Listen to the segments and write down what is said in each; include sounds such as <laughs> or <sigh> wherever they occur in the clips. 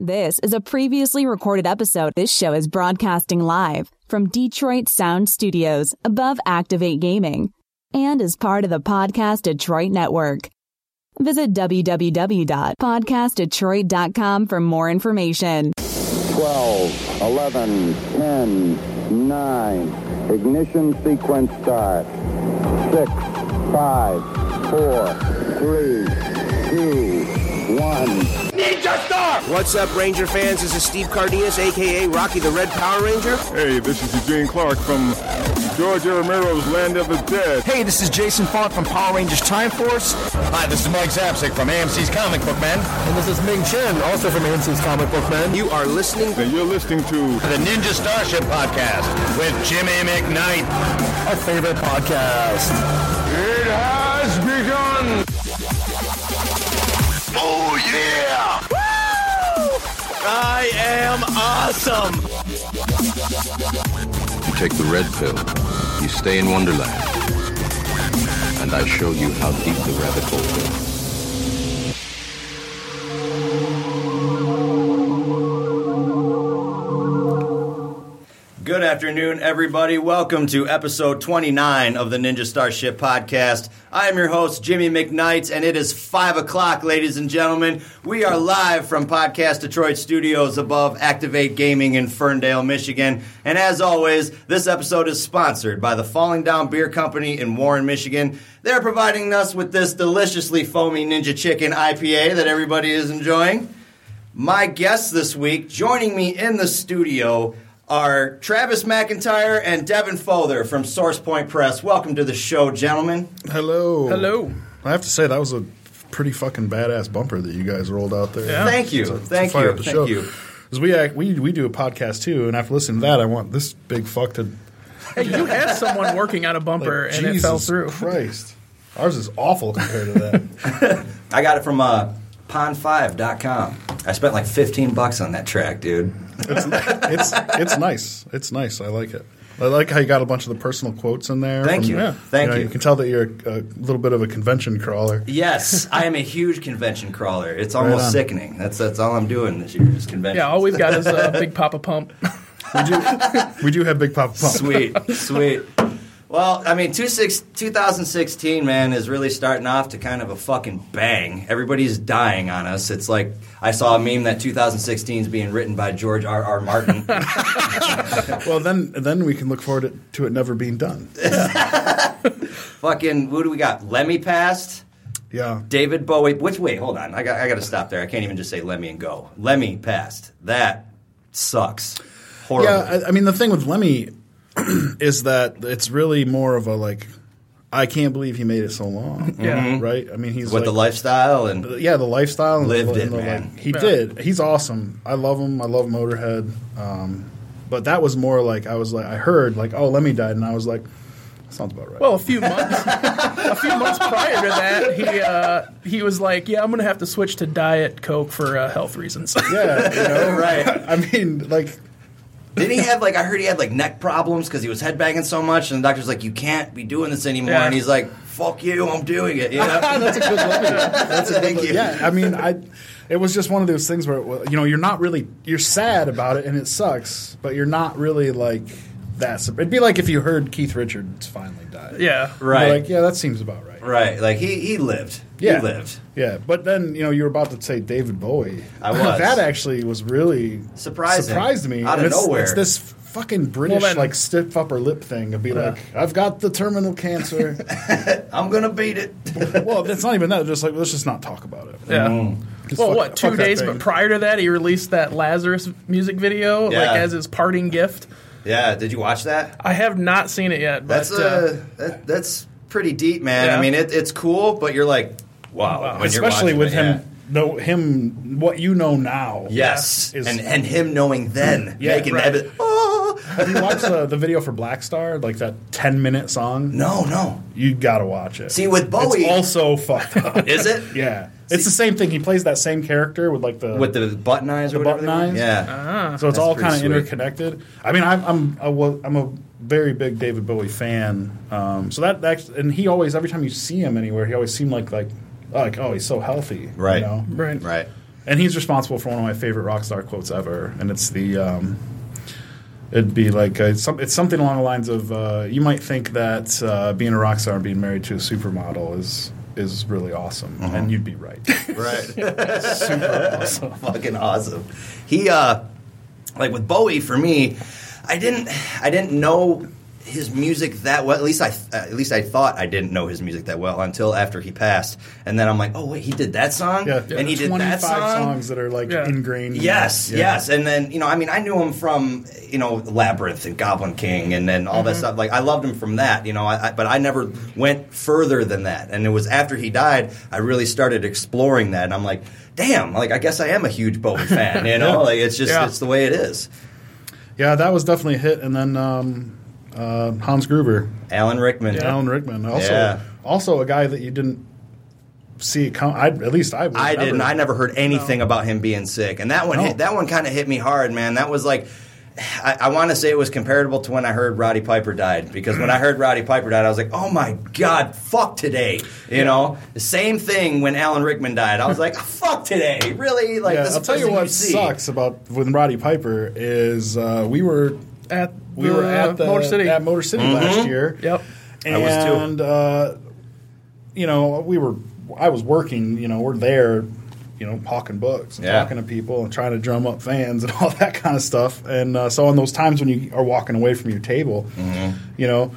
This is a previously recorded episode. This show is broadcasting live from Detroit Sound Studios above Activate Gaming and is part of the Podcast Detroit Network. Visit www.podcastdetroit.com for more information. 12, 11, 10, 9. Ignition sequence start. 6, 5, 4, 3, 2, 1. Ninja Star! What's up, Ranger fans? This is Steve Cardenas, aka Rocky the Red Power Ranger. Hey, this is Eugene Clark from George A. Romero's Land of the Dead. Hey, this is Jason Faunt from Power Rangers Time Force. Hi, this is Mike Zapcic from AMC's Comic Book Men. And this is Ming Chen, also from AMC's Comic Book Men. You are listening And you're listening to The Ninja Starship Podcast with Jimmy McKnight. Our favorite podcast. It Oh, yeah! I am awesome! You take the red pill, you stay in Wonderland, and I show you how deep the rabbit hole goes. Good afternoon, everybody. Welcome to episode 29 of the Ninja Starship podcast. I am your host, Jimmy McKnight, and it is 5 o'clock, ladies and gentlemen. We are live from Podcast Detroit Studios above Activate Gaming in Ferndale, Michigan. And as always, this episode is sponsored by the Falling Down Beer Company in Warren, Michigan. They're providing us with this deliciously foamy Ninja Chicken IPA that everybody is enjoying. My guests this week, joining me in the studio, are Travis McIntyre and Devin Fother from Source Point Press. Welcome to the show, gentlemen. Hello. Hello. I have to say that was a pretty fucking badass bumper that you guys rolled out there. Yeah. Thank you. To- to Thank fire you. up the Thank show. you. 'Cause we, act, we we do a podcast too, and after listening to that, I want this big fuck to Hey, you had someone working on a bumper like, and it fell through. Christ, ours is awful compared to that. <laughs> <laughs> I got it from uh, pond5.com. I spent like 15 bucks on that track, dude. It's it's it's nice. It's nice. I like it. I like how you got a bunch of the personal quotes in there. Thank from- you. yeah. Thank know, you. You can tell that you're a, a little bit of a convention crawler. Yes, I am a huge convention crawler. It's almost on. sickening. That's that's all I'm doing this year is convention. Yeah, all we've got is a <laughs> big Papa Pump. we do We do have Big Papa Pump. Sweet, sweet. Well, I mean, two six, 2016, man, is really starting off to kind of a fucking bang. Everybody's dying on us. It's like I saw a meme that 2016 is being written by George R. R. Martin. <laughs> Well, then then we can look forward to it never being done. <laughs> fucking, who do we got? Lemmy passed. Yeah. David Bowie. Which wait, hold on. I got I got to stop there. I can't even just say Lemmy and go. Lemmy passed. That sucks. Horrible. Yeah, I, I mean the thing with Lemmy <clears throat> is that it's really more of a like, I can't believe he made it so long. Yeah. right. I mean he's With like, the lifestyle and yeah, the lifestyle and Lived the, it, the, man. Like, he Yeah. did. He's awesome. I love him. I love Motorhead. Um, but that was more like I was like I heard like oh Lemmy died and I was like that sounds about right. Well, a few months, a few months prior to that, he uh, he was like, "Yeah, I'm going to have to switch to diet coke for uh, health reasons." yeah, you know. <laughs> right. I mean like Didn't he have like I heard he had like neck problems because he was headbanging so much, and the doctor's like, "You can't be doing this anymore," Yeah. and he's like, "Fuck you, I'm doing it." You <laughs> know? that's a good Lemmy. <laughs> That's a thank you. yeah, I mean, I. It was just one of those things where well, you know you're not really you're sad about it and it sucks, but you're not really like that. It'd be like if you heard Keith Richards finally died. yeah, You're Right. Like yeah, that seems about right. Right. Like he he lived. Yeah, He lived. Yeah, but then you know you were about to say David Bowie. I was. <laughs> that actually was really Surprising. Surprised me Out of And it's, nowhere. It's this fucking British Well, then- like stiff upper lip thing to be like, I've got the terminal cancer. <laughs> I'm gonna beat it. <laughs> well, it's not even that. Just like let's just not talk about it. yeah. Mm. Just Well, fuck- what? Two days, but prior to that, he released that Lazarus music video, Yeah. like as his parting gift. Yeah. Did you watch that? I have not seen it yet, but That's uh, uh, that, that's pretty deep, man. Yeah. I mean, it, it's cool, but you're like, wow. Wow. when you're especially with it, him yeah. know him what you know now. Yes, is- and and him knowing then, Yeah, making right. evidence. Oh. <laughs> Have you watched the, the video for Black Star, like that ten minute song? No, no. You gotta watch it. See, with Bowie- it's also fucked up. <laughs> Is it? yeah, it's the same thing. He plays that same character with like the With the button eyes or The whatever. button they were? eyes? Yeah. So it's That's all pretty kind of sweet. interconnected. I mean, I'm I'm a, well, I'm a very big David Bowie fan. Um, so that, that and he always every time you see him anywhere, he always seemed like like like oh he's so healthy, Right. You know? right. Right. and he's responsible for one of my favorite rock star quotes ever, and it's the. Um, It'd be like uh, it's, some, it's something along the lines of uh, you might think that uh, being a rock star and being married to a supermodel is is really awesome, Uh-huh. and you'd be right. <laughs> Right. <laughs> Super awesome. Fucking awesome. He uh like with Bowie for me, I didn't I didn't know his music that well. At least I uh, at least I thought I didn't know his music that well until after he passed. And then I'm like, "Oh wait, he did that song?" Yeah, and he did that song? songs that are like ingrained. in Yes, that. Yeah. yes, and then you know, I mean, I knew him from you know Labyrinth and Goblin King, and then all that Mm-hmm. stuff. Like, I loved him from that, you know. I, I, but I never went further than that. And it was after he died, I really started exploring that, and I'm like, damn, like I guess I am a huge Bowie fan, you <laughs> know. Yeah. Like it's just Yeah. it's the way it is. Yeah, that was definitely a hit. And then um, uh, Hans Gruber, Alan Rickman, Alan Rickman, also Yeah. also a guy that you didn't see come. I, at least I I never. didn't. I never heard anything about him being sick, and that one No. hit, that one kind of hit me hard, man. That was like. I, I want to say it was comparable to when I heard Roddy Piper died because when I heard Roddy Piper died, I was like, "Oh my god, fuck today!" You know, the same thing when Alan Rickman died. I was like, <laughs> "Fuck today, really?" Like, yeah, this I'll tell you what see. sucks about with Roddy Piper is uh, we were at we were at the Motor City. at Motor City Mm-hmm. last year. Yep. and I was too. uh, you know we were I was working. You know we're there. You know, hawking books, and Yeah. talking to people, and trying to drum up fans <laughs> and all that kind of stuff. And uh, so, on those times when you are walking away from your table, Mm-hmm. you know,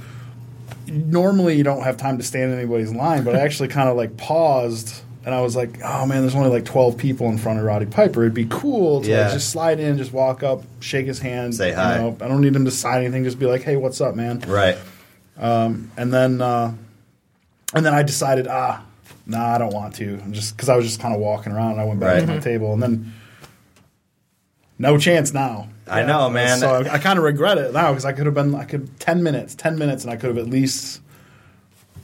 normally you don't have time to stand in anybody's line, but I actually kind of like paused and I was like, oh man, there's only like 12 people in front of Roddy Piper. It'd be cool to Yeah. like, just slide in, just walk up, shake his hand. Say you hi. know. I don't need him to sign anything. Just be like, hey, what's up, man? Right. Um, and then, uh, and then I decided, ah, nah, I don't want to. I'm just because I was just kind of walking around. And I went back Right. to my table, and then no chance now. I know, man. So I, I kind of regret it now because I could have been, I could ten minutes, ten minutes, and I could have at least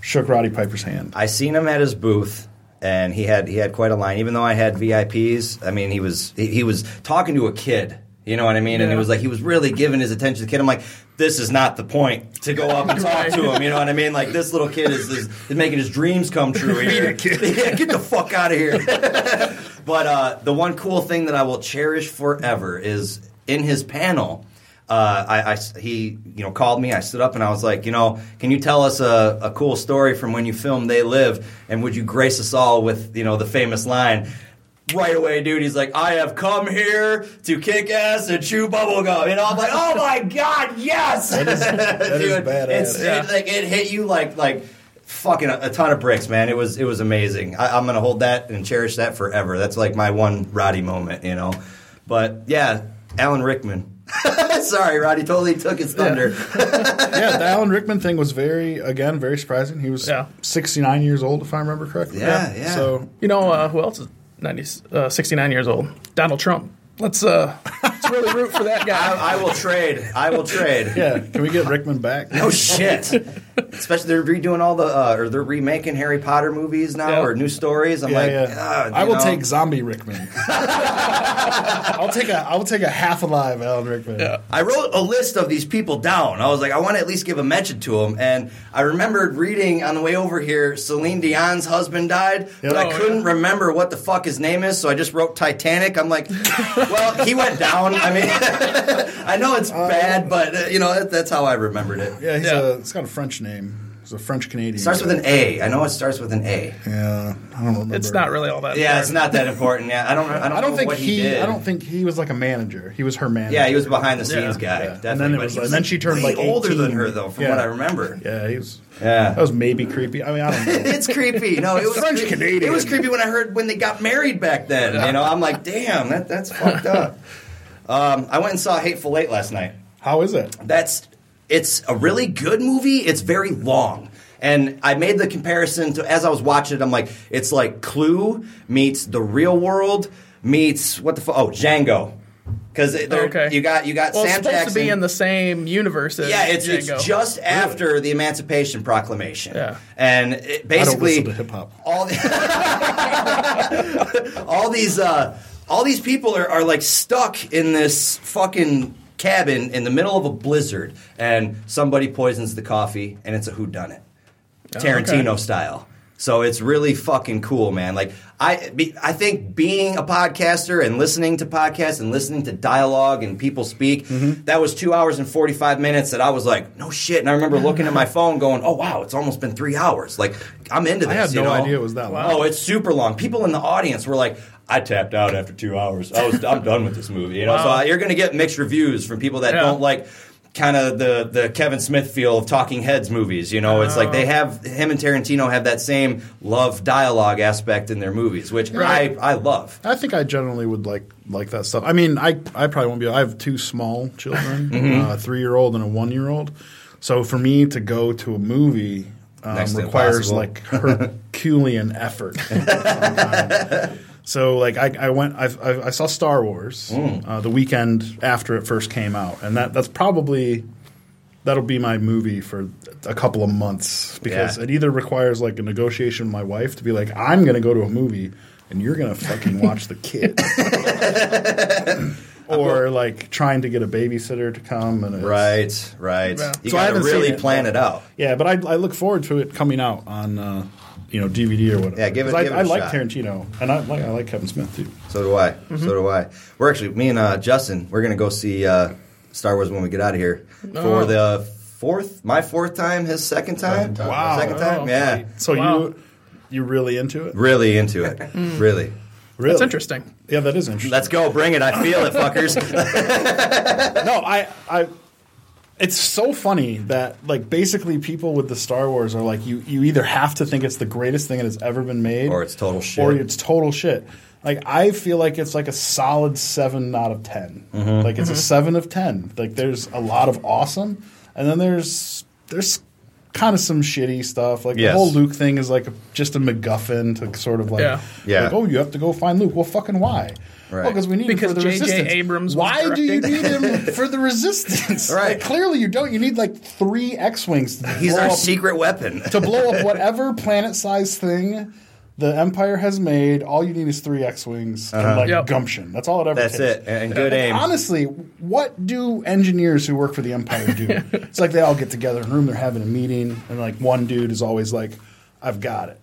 shook Roddy Piper's hand. I seen him at his booth, and he had he had quite a line. Even though I had VIPs, I mean, he was he, he was talking to a kid. You know what I mean? And it was like he was really giving his attention to the kid. I'm like, this is not the point to go up and <laughs> talk to him. You know what I mean? Like this little kid is, is, is making his dreams come true here. <laughs> yeah, get the fuck out of here. <laughs> but uh, the one cool thing that I will cherish forever is in his panel. Uh, I, I- he you know called me. I stood up and I was like, you know, can you tell us a, a cool story from when you filmed They Live, and would you grace us all with you know the famous line? Right away, dude. He's like, I have come here to kick ass and chew bubblegum. You know, I'm like, oh my god, yes. That is, <laughs> that is Dude, badass. It's, it, like, it hit you like like fucking a, a ton of bricks, man. It was it was amazing. I, I'm gonna hold that and cherish that forever. That's like my one Roddy moment, you know. But yeah, Alan Rickman. <laughs> Sorry, Roddy totally took his thunder. <laughs> yeah, the Alan Rickman thing was very, again, very surprising. He was Yeah. 69 years old, if I remember correctly. Yeah, yeah. So You know uh, who else is 90, uh, 69 years old? Donald Trump. Let's uh, let's really root for that guy. <laughs> I, I will trade. I will trade. yeah, can we get Rickman back? No shit. Especially they're redoing all the uh, or they're remaking Harry Potter movies now Yeah. or new stories. I'm Yeah, like, yeah. "Ah, I will know." take Zombie Rickman. <laughs> I'll take a I'll take a half alive Alan Rickman. Yeah. I wrote a list of these people down. I was like, I want to at least give a mention to them. And I remembered reading on the way over here, Celine Dion's husband died, but I Oh, couldn't yeah. remember what the fuck his name is, so I just wrote Titanic. I'm like, well, he went down. I mean, <laughs> I know it's bad, but uh, you know that, that's how I remembered it. Yeah, he's Yeah. a it's got a French name. He's a French Canadian. Starts with an A. I know it starts with an A. Yeah, I don't remember. It's not really all that. Yeah, it's not that important. Yeah, I don't. I don't, I don't know think what he. he, did. I don't think he was like a manager. He was her manager. Yeah, he was a behind the scenes Yeah. guy. Yeah. Definitely. And then it but was- and then she turned way like older than her though, from Yeah. what I remember. Yeah, he was. Yeah. That was maybe creepy. I mean, I don't know. <laughs> it's creepy. No, it was French creepy. Canadian. It was creepy when I heard when they got married back then. You know, I'm like, damn, that, that's fucked up. <laughs> Um, I went and saw Hateful Eight last night. How is it? That's it's a really good movie. It's very long. And I made the comparison to as I was watching it, I'm like, it's like Clue meets the real world meets what the fuck? Oh, Django. Because Okay. you got you got Well, it's Sam supposed Jackson. to be in the same universe as yeah, it's, Django. it's just after the Emancipation Proclamation. Yeah. And it basically hip hop. all <laughs> all these uh, all these people are, are like stuck in this fucking cabin in the middle of a blizzard, and somebody poisons the coffee, and it's a whodunit, Tarantino okay. style. So it's really fucking cool, man. Like I, be, I think being a podcaster and listening to podcasts and listening to dialogue and people speak, Mm-hmm. that was two hours and forty five minutes. That I was like, no shit. And I remember looking at my <laughs> phone, going, oh wow, it's almost been three hours. Like I'm into this. I this. had you no know? idea it was that long. Oh, it's super long. People in the audience were like, I tapped out after two hours. I was, I'm done with this movie. You know, so Wow. uh, you're going to get mixed reviews from people that Yeah. don't like kind of the the Kevin Smith feel of Talking Heads movies. You know, it's like they have him and Tarantino have that same love dialogue aspect in their movies, which I I love. I think I generally would like like that stuff. I mean, I I probably won't be. I have two small children, <laughs> Mm-hmm. a three year old and a one year old. So for me to go to a movie um, requires impossible. like Herculean effort. <laughs> of some kind. so like I, I went I, I, I saw Star Wars Mm. uh, the weekend after it first came out, and that that's probably that'll be my movie for a couple of months because Yeah. it either requires like a negotiation with my wife to be like I'm going to go to a movie and you're going to fucking watch the kid. <laughs> or like trying to get a babysitter to come and it's, Right, right. Yeah. You So I got to haven't really it, plan it out. Yeah, but I, I look forward to it coming out on uh, you know DVD or whatever. Yeah, give it- 'Cause I, it a I like shot. Tarantino and I like I like Kevin Smith too. So do I. So do I. We're actually me and uh, Justin. We're gonna go see uh, Star Wars when we get out of here for Oh. the fourth, my fourth time, his second time. Wow. second time. Oh. Yeah, So Wow. you you really into it? really into it. <laughs> Really. Really? That's interesting. Yeah, that is interesting. Let's go. Bring it. I feel it, fuckers. <laughs> no, I, I. It's so funny that like basically people with the Star Wars are like you. You either have to think it's the greatest thing that has ever been made, Or it's total shit. or it's total shit. Like I feel like it's like a solid seven out of 10 Mm-hmm. Like it's a seven of ten. Like there's a lot of awesome, and then there's there's kind of some shitty stuff. Like Yes. the whole Luke thing is like a, just a MacGuffin to sort of like, Yeah. Yeah. like, oh, you have to go find Luke. Well, fucking why? Right. Well, because we need Because him for the J.J. resistance. Abrams was Why do you need him for the resistance? <laughs> Right. Like, clearly, you don't. You need like three X-wings. To He's blow our up, secret weapon. <laughs> to blow up <laughs> whatever planet-sized thing the Empire has made. All you need is three X-wings and like Yep. gumption. That's all it ever Uh-huh. That's takes. it. And good And aim. Honestly, what do engineers who work for the Empire do? it's like they all get together in a room, they're having a meeting, and like one dude is always like, "I've got it."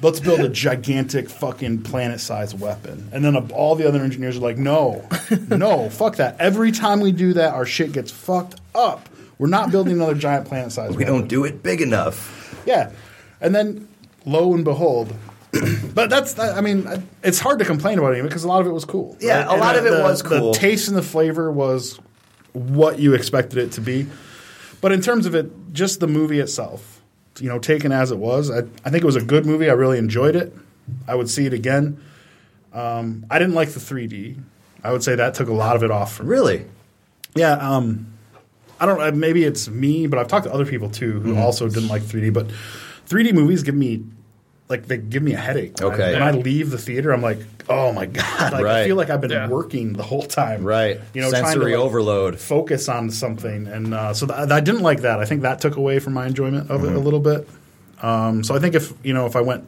Let's build a gigantic fucking planet-sized weapon, and then uh, all the other engineers are like, "No, no, fuck that! Every time we do that, our shit gets fucked up. We're not building another giant planet-sized. We weapon. don't do it big enough. Yeah, and then lo and behold, <clears throat> but that's I mean it's hard to complain about it because a lot of it was cool. Yeah, a And lot of it the- was cool. The taste and the flavor was what you expected it to be, but in terms of it, just the movie itself, you know, taken as it was, I, I think it was a good movie. I really enjoyed it. I would see it again. Um, I didn't like the 3D. I would say that took a lot of it off for me. Really. Yeah, um, I don't. uh, Maybe it's me, but I've talked to other people too who Mm-hmm. also didn't like 3D. But 3D movies give me like they give me a headache. When I- Okay. when I leave the theater, I'm like, oh my <laughs> god! Like, I feel like I've been Yeah. working the whole time. Right. You know, trying to, Sensory like, overload. Focus on something, and uh, so th- I didn't like that. I think that took away from my enjoyment of it Mm-hmm. a little bit. Um, so I think if you know if I went,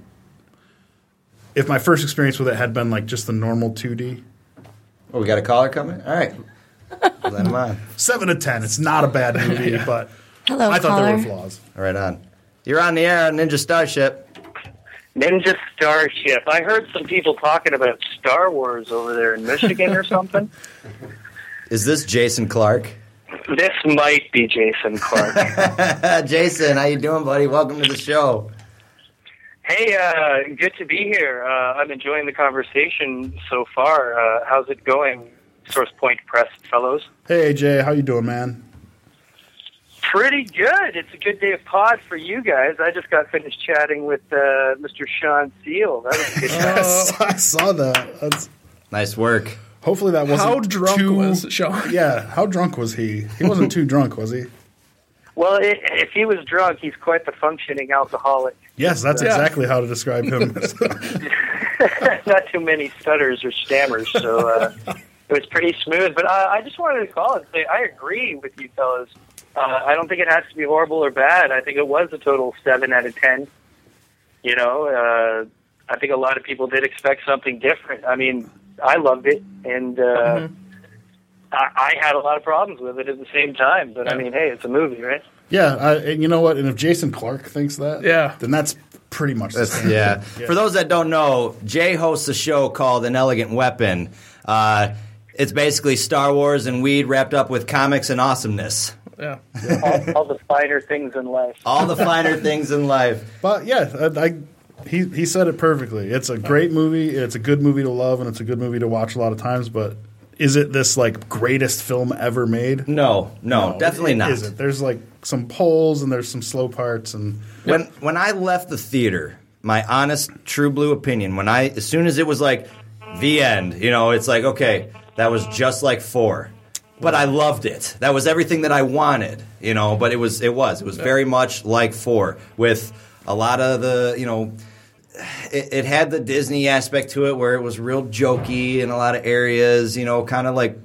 if my first experience with it had been like just the normal 2D, Oh, we got a caller coming. All right. Let him on. <laughs> seven to ten, it's not a bad movie, <laughs> but Hello, I thought there were flaws. All right, on. You're on the air on Ninja Starship. Ninja Starship. I heard some people talking about Star Wars over there in Michigan or <laughs> something. Is this Jason Clark? This might be Jason Clark. <laughs> Jason, how you doing, buddy? Welcome to the show. hey, uh, good to be here. Uh, I'm enjoying the conversation so far. Uh, how's it going, Source Point Press fellows? Hey Jay, how you doing, man? Pretty good. It's a good day of pod for you guys. I just got finished chatting with uh, Mr. Sean Seal. That was a good <laughs> chat. I saw that. That's, Nice work. hopefully that wasn't How drunk too, was Sean? Yeah, how drunk was he? He wasn't too drunk, was he? Well, i if he was drunk, he's quite the functioning alcoholic. Yes, that's Yeah. exactly how to describe him. <laughs> <laughs> not too many stutters or stammers, so uh, it was pretty smooth. But uh, I just wanted to call and say I agree with you fellas. Uh, I don't think it has to be horrible or bad. I think it was a total seven out of ten. You know, uh, I think a lot of people did expect something different. I mean, I loved it, and uh, I, I had a lot of problems with it at the same time. But I mean, hey, it's a movie, right? Yeah, I, and you know what? And if Jason Clark thinks that, Yeah. then that's pretty much the same. yeah. For those that don't know, Jay hosts a show called An Elegant Weapon. Uh, it's basically Star Wars and weed wrapped up with comics and awesomeness. Yeah. all, all the finer things in life. All the finer things in life. But yeah, I, I, he he said it perfectly. It's a great movie. It's a good movie to love, and it's a good movie to watch a lot of times. But is it this like greatest film ever made? No, no, definitely it not. isn't. There's like some holes and there's some slow parts and When when I left the theater, my honest, true blue opinion, when I as soon as it was like the end, you know, it's like okay, that was just like four. But I loved it. That was everything that I wanted, you know. But it was, it was, it was very much like four, with a lot of the, you know, it, it had the Disney aspect to it, where it was real jokey in a lot of areas, you know, kind of like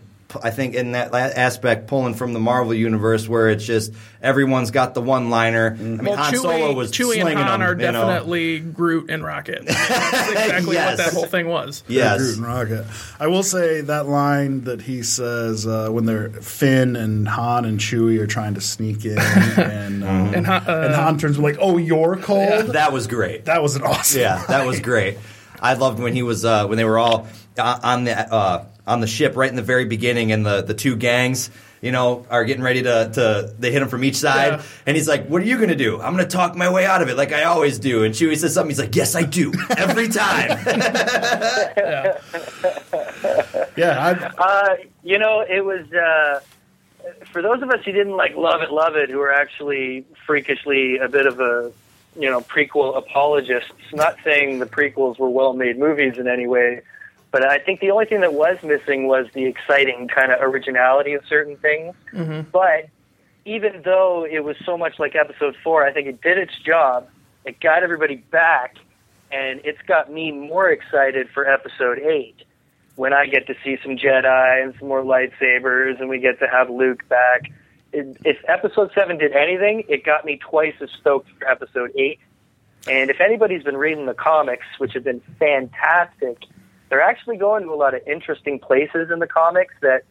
I think in that aspect, pulling from the Marvel universe, where it's just everyone's got the one-liner. I mean, Well, Han Chewie, Solo was Chewie and slinging Han them, are you know. definitely Groot and Rocket. That's <laughs> exactly Yes. what that whole thing was. Yes. Groot and Rocket. I will say that line that he says uh, when they're Finn and Han and Chewie are trying to sneak in, <laughs> and uh, And Han- uh, and Han turns like, "Oh, you're cold." That was great. That was an awesome. Yeah, that was great. I loved when he was uh, when they were all uh, on the uh, on the ship right in the very beginning, and the the two gangs. You know, are getting ready to, to they hit him from each side, Yeah. and he's like, "What are you going to do? I'm going to talk my way out of it, like I always do." And Chewie says something. He's like, "Yes, I do, every time." <laughs> yeah. Uh, you know, it was uh, for those of us who didn't like love it, love it, who are actually freakishly a bit of a you know prequel apologists. Not saying the prequels were well-made movies in any way, but I think the only thing that was missing was the exciting kind of originality of certain things. Mm-hmm. But even though it was so much like Episode Four, I think it did its job. It got everybody back, and it's got me more excited for Episode Eight when I get to see some Jedi and some more lightsabers, and we get to have Luke back. It, if Episode Seven did anything, it got me twice as stoked for Episode Eight. And if anybody's been reading the comics, which have been fantastic, they're actually going to a lot of interesting places in the comics that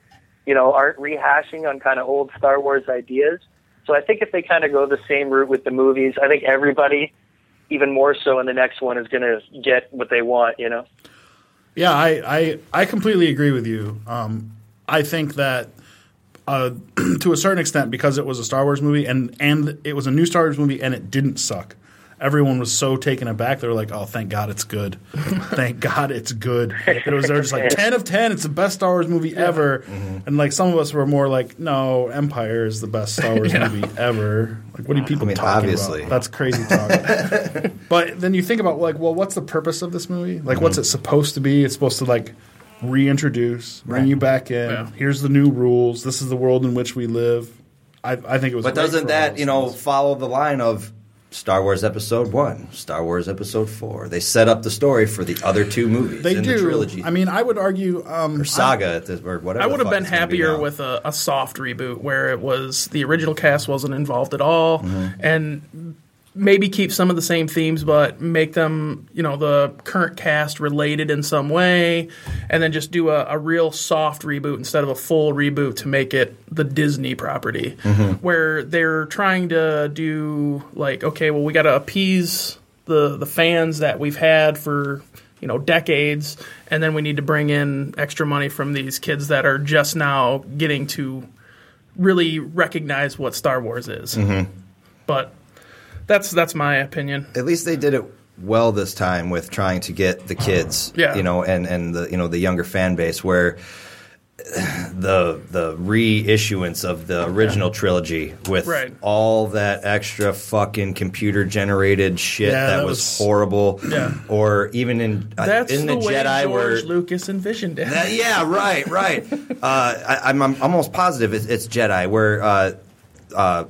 you know aren't rehashing on kind of old Star Wars ideas. So I think if they kind of go the same route with the movies, I think everybody, even more so in the next one, is going to get what they want. You know. Yeah, I, I, I completely agree with you. Um, I think that uh, <clears throat> to a certain extent, because it was a Star Wars movie and, and it was a new Star Wars movie and it didn't suck, everyone was so taken aback. They were like, oh, thank God it's good. <laughs> thank God it's good. It was they're just like <laughs> 10 of 10. It's the best Star Wars movie ever. Mm-hmm. And like some of us were more like, no, Empire is the best Star Wars <laughs> Yeah. movie ever. Like, what are you people I mean, talking obviously. about? That's crazy talk. But then you think about like, well, what's the purpose of this movie? Like, what's it supposed to be? It's supposed to like reintroduce, bring you back in. Yeah. Here's the new rules. This is the world in which we live. I, I think it was. But doesn't that you know follow the line of Star Wars Episode One, Star Wars Episode Four? They set up the story for the other two movies They in do. the trilogy I mean, I would argue. Um, or saga, at this- or whatever. I would have been gonna be happier with a, a soft reboot where it was the original cast wasn't involved at all, Mm-hmm. and maybe keep some of the same themes, but make them you know the current cast related in some way, and then just do a, a real soft reboot instead of a full reboot to make it the Disney property, Mm-hmm. where they're trying to do like okay, well we got to appease the the fans that we've had for you know decades and then we need to bring in extra money from these kids that are just now getting to really recognize what Star Wars is. Mm-hmm. But that's that's my opinion. At least they did it well this time with trying to get the kids, Yeah. you know, and and the you know the younger fan base where the the reissuance of the original trilogy with Right. all that extra fucking computer generated shit Yeah, that, that was, was- horrible, Yeah. or even in uh, in the, the, Jedi where George Lucas envisioned it. that- yeah, right, right. <laughs> uh, I, I'm, I'm almost positive it's, it's Jedi. Where, uh, uh,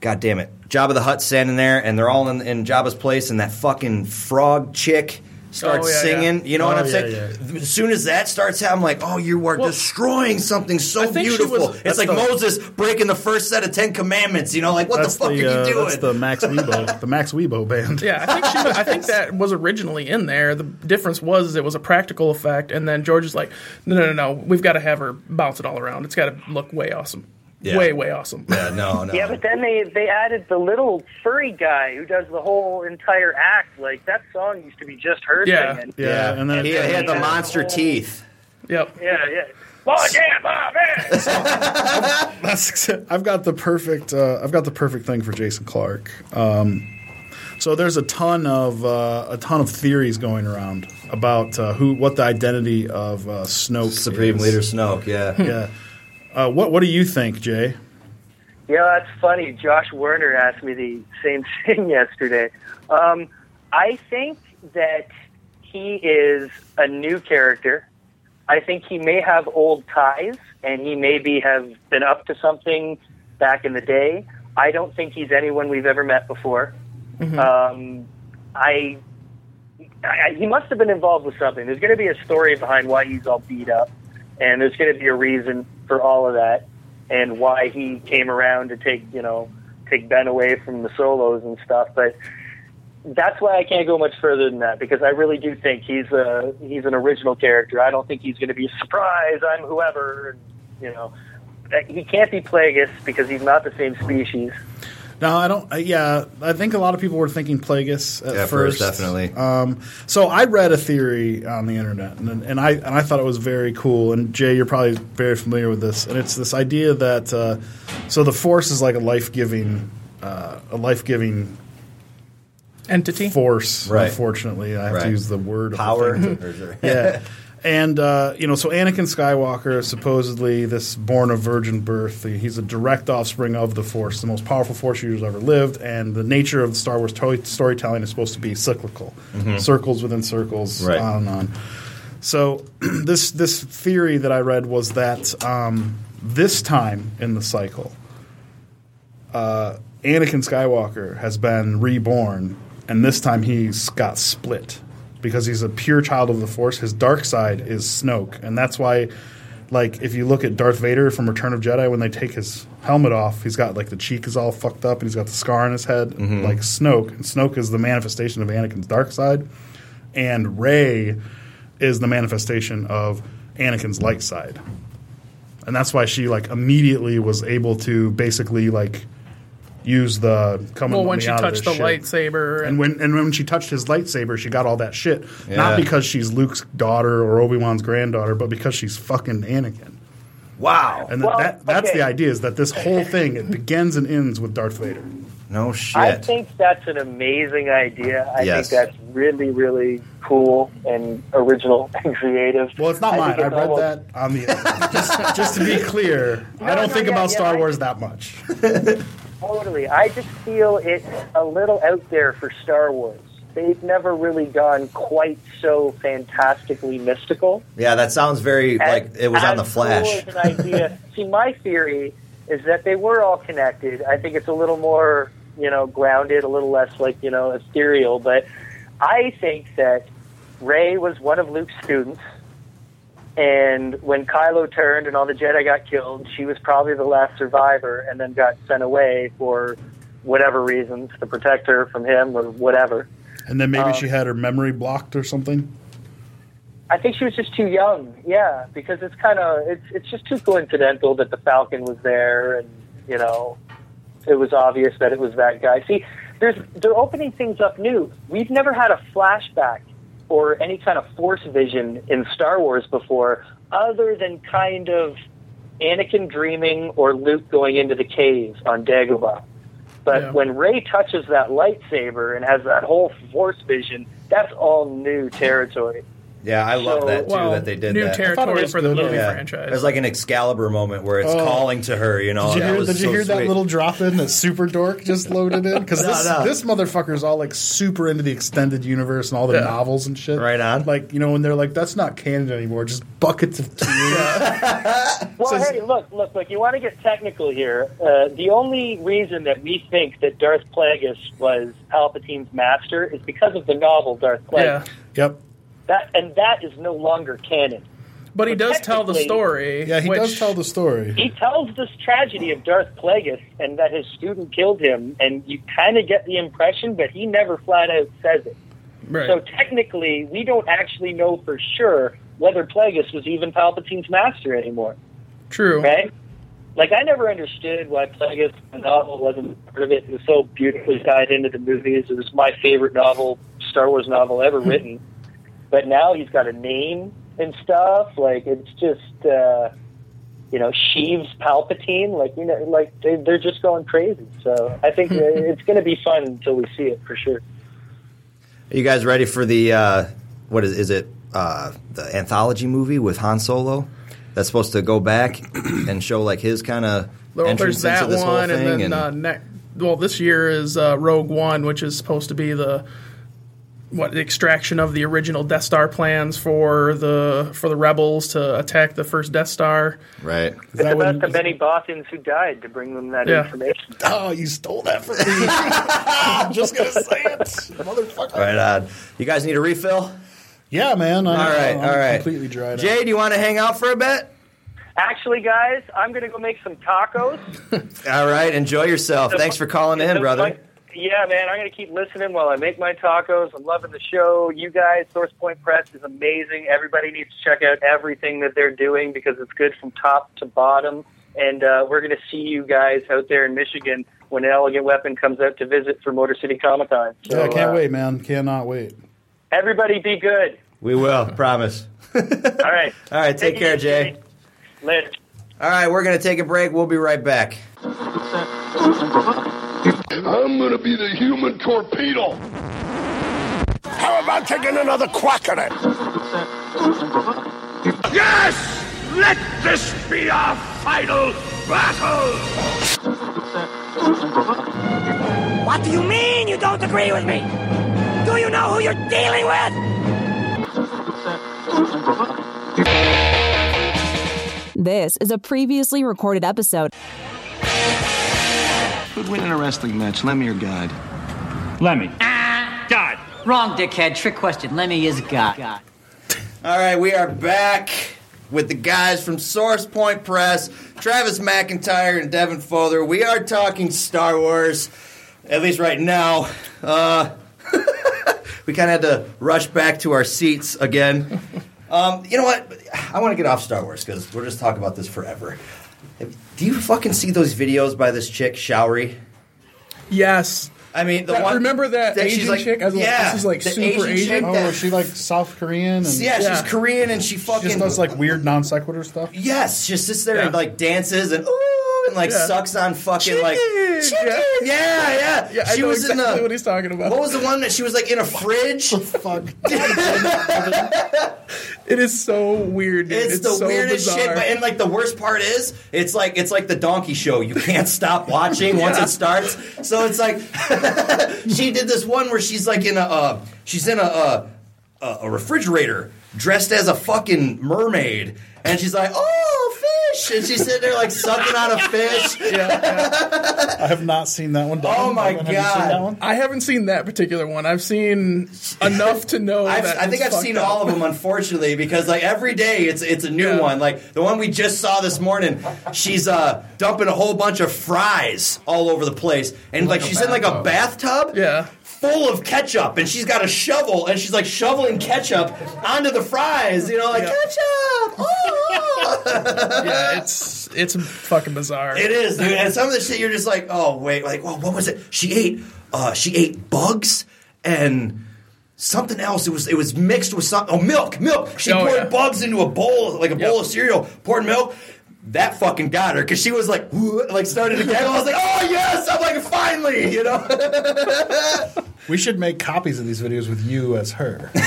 God damn it, Jabba the Hutt standing there, and they're all in, in Jabba's place, and that fucking frog chick starts Oh, yeah, singing. You know what Oh, I'm yeah, saying? As soon as that starts happening, I'm like, oh, you are Well, destroying something so I think she beautiful. was- it's like the- Moses breaking the first set of Ten Commandments. You know, like what the fuck the, are uh, you doing? That's the Max Rebo, <laughs> the Max Rebo band. Yeah, I think she. I think that was originally in there. The difference was it was a practical effect, and then George is like, "No, no, no, no. We've got to have her bounce it all around. It's got to look way awesome." Yeah. way way awesome. Yeah, no, <laughs> no. Yeah, but then they they added the little furry guy who does the whole entire act. Like that song used to be just her Yeah. singing. Yeah, and then he, he had the Yeah. monster teeth. Yep. Yeah, yeah. Oh yeah, Bob, man. <laughs> That's I've got the perfect uh, I've got the perfect thing for Jason Clark. Um, so there's a ton of uh, a ton of theories going around about uh, who what the identity of uh, Snoke Supreme is. Leader Snoke, yeah. Yeah. Uh, what what do you think, Jay? Yeah, that's funny. Josh Werner asked me the same <laughs> thing yesterday. Um, I think that he is a new character. I think he may have old ties, and he maybe have been up to something back in the day. I don't think he's anyone we've ever met before. Um, I, I, he must have been involved with something. There's going to be a story behind why he's all beat up, and there's going to be a reason for all of that, and why he came around to take you know take Ben away from the solos and stuff. But that's why I can't go much further than that because I really do think he's a he's an original character. I don't think he's going to be a surprise. I'm whoever, and, you know. He can't be Plagueis because he's not the same species. No, I don't. Uh, yeah, I think a lot of people were thinking Plagueis at Yeah, first. first, definitely. Um, so I read a theory on the internet, and, and I and I thought it was very cool. And Jay, you're probably very familiar with this. And it's this idea that uh, so the Force is like a life giving, uh, a life giving Entity. force. Right. Unfortunately, I have Right. to use the word of the Power. thing <laughs> to- Or is there- yeah. <laughs> And uh, you know, so Anakin Skywalker is supposedly this born of virgin birth. He's a direct offspring of the Force, the most powerful Force users ever lived. And the nature of Star Wars to- storytelling is supposed to be cyclical, circles within circles, Right. on and on. So <clears throat> this this theory that I read was that um, this time in the cycle, uh, Anakin Skywalker has been reborn, and this time he's got split because he's a pure child of the Force. His dark side is Snoke, and that's why, like, if you look at Darth Vader from Return of Jedi, when they take his helmet off, he's got like the cheek is all fucked up, and he's got the scar on his head, mm-hmm. like Snoke. And Snoke is the manifestation of Anakin's dark side, and Rey is the manifestation of Anakin's light side and that's why she like immediately was able to basically like use the coming Well, when me she out touched the shit. lightsaber, and when and when she touched his lightsaber, she got all that shit. Yeah. Not because she's Luke's daughter or Obi Wan's granddaughter, but because she's fucking Anakin. Wow. And Well, that that's okay. the idea is that this whole thing it begins and ends with Darth Vader. No shit. I think that's an amazing idea. I Yes. think that's really, really cool and original <laughs> and creative. Well, it's not I mine. think I it's read almost- that on the internet. <laughs> just, just to be clear, <laughs> I don't no, think yeah, about yeah, Star I- Wars that much. Totally. I just feel it's a little out there for Star Wars. They've never really gone quite so fantastically mystical. yeah, that sounds very like it was on the As Flash. Cool as an idea. <laughs> See, my theory is that they were all connected. I think it's a little more, you know, grounded, a little less like you know ethereal. But I think that Rey was one of Luke's students, and when Kylo turned and all the Jedi got killed, she was probably the last survivor, and then got sent away for whatever reasons to protect her from him or whatever. And then maybe Um, she had her memory blocked or something. I think she was just too young. Yeah, because it's kind of it's it's just too coincidental that the Falcon was there, and you know, it was obvious that it was that guy. See, there's they're opening things up new. We've never had a flashback or any kind of Force vision in Star Wars before, other than kind of Anakin dreaming or Luke going into the cave on Dagobah. But Yeah. when Rey touches that lightsaber and has that whole Force vision, that's all new territory. Yeah, I love So- that too well, that they did new that. territory for the movie yeah. franchise. It's like an Excalibur moment where it's Oh. calling to her. You know, Did you hear, was did you so hear that little drop in that Super Dork just <laughs> loaded in? Because No, this, no. this motherfucker's all like super into the extended universe and all the Yeah. novels and shit. Right on. Like, you know, when they're like, that's not canon anymore, just buckets of tears. <laughs> <laughs> Well, Says- hey, look, look, look. You want to get technical here? Uh, the only reason that we think that Darth Plagueis was Palpatine's master is because of the novel Darth Plagueis. yeah, yep. That and that is no longer canon. but he But does tell the story. Yeah, he which, does tell the story. He tells this tragedy of Darth Plagueis and that his student killed him, and you kind of get the impression, but he never flat out says it. Right. So technically, we don't actually know for sure whether Plagueis was even Palpatine's master anymore. True. Right? like I never understood why Plagueis the novel wasn't part of it. It was so beautifully tied into the movies. It was my favorite novel, Star Wars novel ever <laughs> written. But now he's got a name and stuff. Like it's just uh, you know Sheeves Palpatine. Like you know, like they, they're just going crazy. So I think <laughs> it's going to be fun until we see it for sure. Are you guys ready for the uh, what is is it uh, the anthology movie with Han Solo? That's supposed to go back <clears throat> and show like his kind of Well, entrance there's that into this whole one, thing. and then uh, ne- well, this year is uh, Rogue One, which is supposed to be the what the extraction of the original Death Star plans for the for the rebels to attack the first Death Star. right. It's about the many Bothans who died to bring them that Yeah. information. Oh, you stole that from me. <laughs> I'm just gonna say it, motherfucker. Right on. You guys need a refill? Yeah, man. I, All right, I'm all right. Completely dried Jay, out. do you want to hang out for a bit? Actually, guys, I'm going to go make some tacos. <laughs> All right, enjoy yourself. Thanks for calling in, So, brother. Like, yeah, man, I'm going to keep listening while I make my tacos. I'm loving the show. You guys, Source Point Press is amazing. Everybody needs to check out everything that they're doing because it's good from top to bottom. And uh, we're going to see you guys out there in Michigan when Elegant Weapon comes out to visit for Motor City Comic Con. So, yeah, I can't uh, wait, man. Cannot wait. Everybody be good. We will, promise. <laughs> All right. All right, take it care, Jay. Later. All right, we're going to take a break. We'll be right back. I'm gonna be the human torpedo. How about taking another quack at it? Yes! Let this be our final battle! What do you mean you don't agree with me? Do you know who you're dealing with? This is a previously recorded episode. Who'd win in a wrestling match, Lemmy or God? Lemmy. God. Wrong, dickhead. Trick question. Lemmy is God. God. All right, we are back with the guys from Source Point Press, Travis McIntyre and Devin Fother. We are talking Star Wars, at least right now. Uh, <laughs> we kind of had to rush back to our seats again. Um, you know what? I want to get off Star Wars because we're just talking about this forever. Do you fucking see those videos by this chick, Showery? Yes. I mean, the That- one remember that she's Asian like, chick? I was like, yeah, this is like the super Asian? chick Oh, that- is she like South Korean? And yeah, she's Korean and she She fucking just does like weird non sequitur stuff. Yes, she just sits there Yeah. and like dances and ooh and like Yeah. sucks on fucking like Chicken! chicken. Yeah, yeah. Yeah, I she know was exactly in the what he's talking about. What was the one that she was like in a fridge? <laughs> Fuck. It is so weird. Dude. It's, the so weirdest bizarre. shit, but and like the worst part is, it's like it's like the donkey show. You can't stop watching once it starts. So it's like <laughs> she did this one where she's like in a uh, she's in a, a a refrigerator dressed as a fucking mermaid, and she's like, "Oh, fish!" and she's sitting there like sucking on a fish. <laughs> I have not seen that one. Oh my Devin, have you seen that God. one? I haven't seen that particular one. I've seen enough to know I've, that I think I've seen up. all of them, unfortunately, because like every day it's it's a new Yeah. one. Like the one we just saw this morning, she's uh, dumping a whole bunch of fries all over the place, and like, Like a she's in like a bathtub, Yeah. Full of ketchup, and she's got a shovel, and she's like shoveling ketchup onto the fries. You know, like Yeah. ketchup. Oh! <laughs> Yeah, it's it's fucking bizarre. It is, dude. And some of the shit you're just like, oh wait, like, well, what was it? She ate, uh, she ate bugs and something else. It was it was mixed with some oh milk, milk. She Oh, poured yeah. bugs into a bowl, like a bowl Yep. of cereal, poured milk. That fucking got her because she was like, like started again. I was like, oh yes, I'm like finally, you know. <laughs> We should make copies of these videos with you as her. <laughs>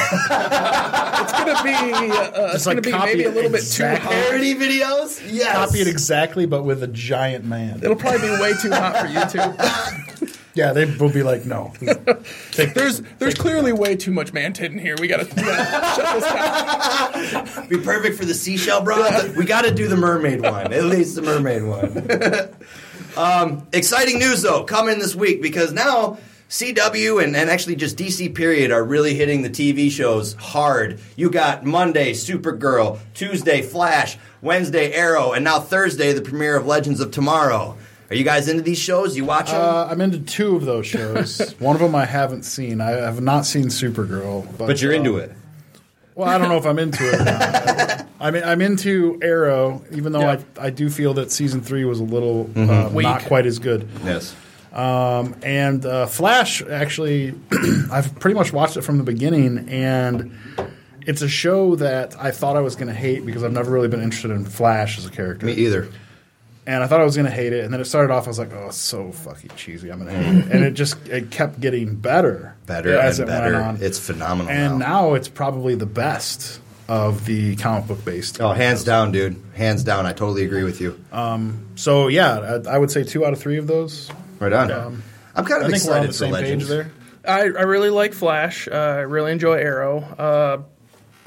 It's gonna be uh, it's like gonna be maybe a it little bit too exactly. hot. Parody videos, yes. Copy it exactly, but with a giant man. It'll probably be way too hot for YouTube. <laughs> Yeah, they will be like, no. <laughs> Take There's there's clearly way too much man tit in here. We gotta, we gotta <laughs> shut this down. Be perfect for the seashell bra. We got to do the mermaid one. At least the mermaid one. <laughs> um, exciting news though coming this week because now CW and, and actually just DC period are really hitting the TV shows hard. You got Monday Supergirl, Tuesday Flash, Wednesday Arrow, and now Thursday the premiere of Legends of Tomorrow. Are you guys into these shows? You watch them? Uh, I'm into two of those shows. <laughs> One of them I haven't seen. I have not seen Supergirl, but, but you're into um, it. Well, I don't know if I'm into it. Or not. <laughs> I mean, I'm into Arrow, even though Yeah. I I do feel that season three was a little Mhm. uh, not quite as good. Yes. Um, and uh, Flash, actually, <clears throat> I've pretty much watched it from the beginning, and it's a show that I thought I was going to hate because I've never really been interested in Flash as a character. Me either. And I thought I was going to hate it, and then it started off. I was like, "Oh, it's so fucking cheesy. I'm going to hate it." And it just it kept getting better, Better as and it better. went on. It's phenomenal and now. now it's probably the best of the comic book based. Oh, hands down, dude. Hands down. I totally agree with you. Um, so yeah, I, I would say two out of three of those. Right on. Um, I'm kind of I think we're on excited the for same Legends. page there. I, I really like Flash. Uh, I really enjoy Arrow. Uh,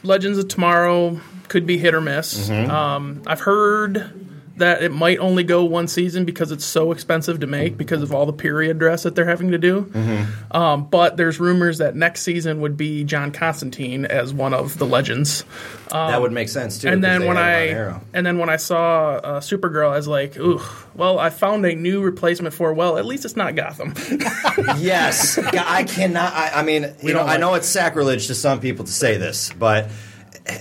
Legends of Tomorrow could be hit or miss. Mhm. Um, I've heard that it might only go one season because it's so expensive to make because of all the period dress that they're having to do. Mm-hmm. Um, but there's rumors that next season would be John Constantine as one of the legends. Um, That would make sense, too, And then when I and then when I saw uh, Supergirl, I was like, ooh, well, I found a new replacement for. Well, at least it's not Gotham. <laughs> yes, I cannot. I, I mean, you know, don't I know it's sacrilege to some people to say this, but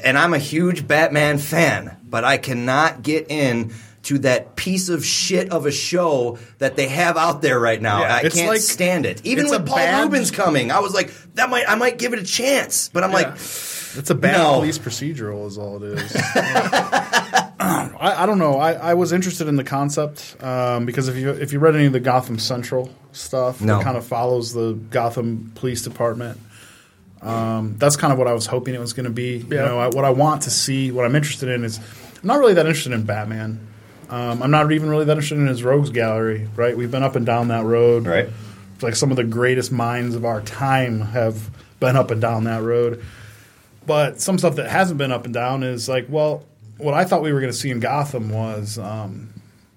and I'm a huge Batman fan, but I cannot get in to that piece of shit of a show that they have out there right now. Yeah, I can't like- stand it. Even with Paul bad- Reubens coming, I was like, that might I might give it a chance, but I'm like, It's a bad No. police procedural, is all it is. <laughs> I, I don't know. I, I was interested in the concept um, because if you if you read any of the Gotham Central stuff, No. that kind of follows the Gotham Police Department. Um, that's kind of what I was hoping it was going to be. You know, I, what I want to see, what I'm interested in is, I'm not really that interested in Batman. Um, I'm not even really that interested in his rogues gallery. Right? We've been up and down that road. Right. Like some of the greatest minds of our time have been up and down that road. But some stuff that hasn't been up and down is like, well, what I thought we were going to see in Gotham was um,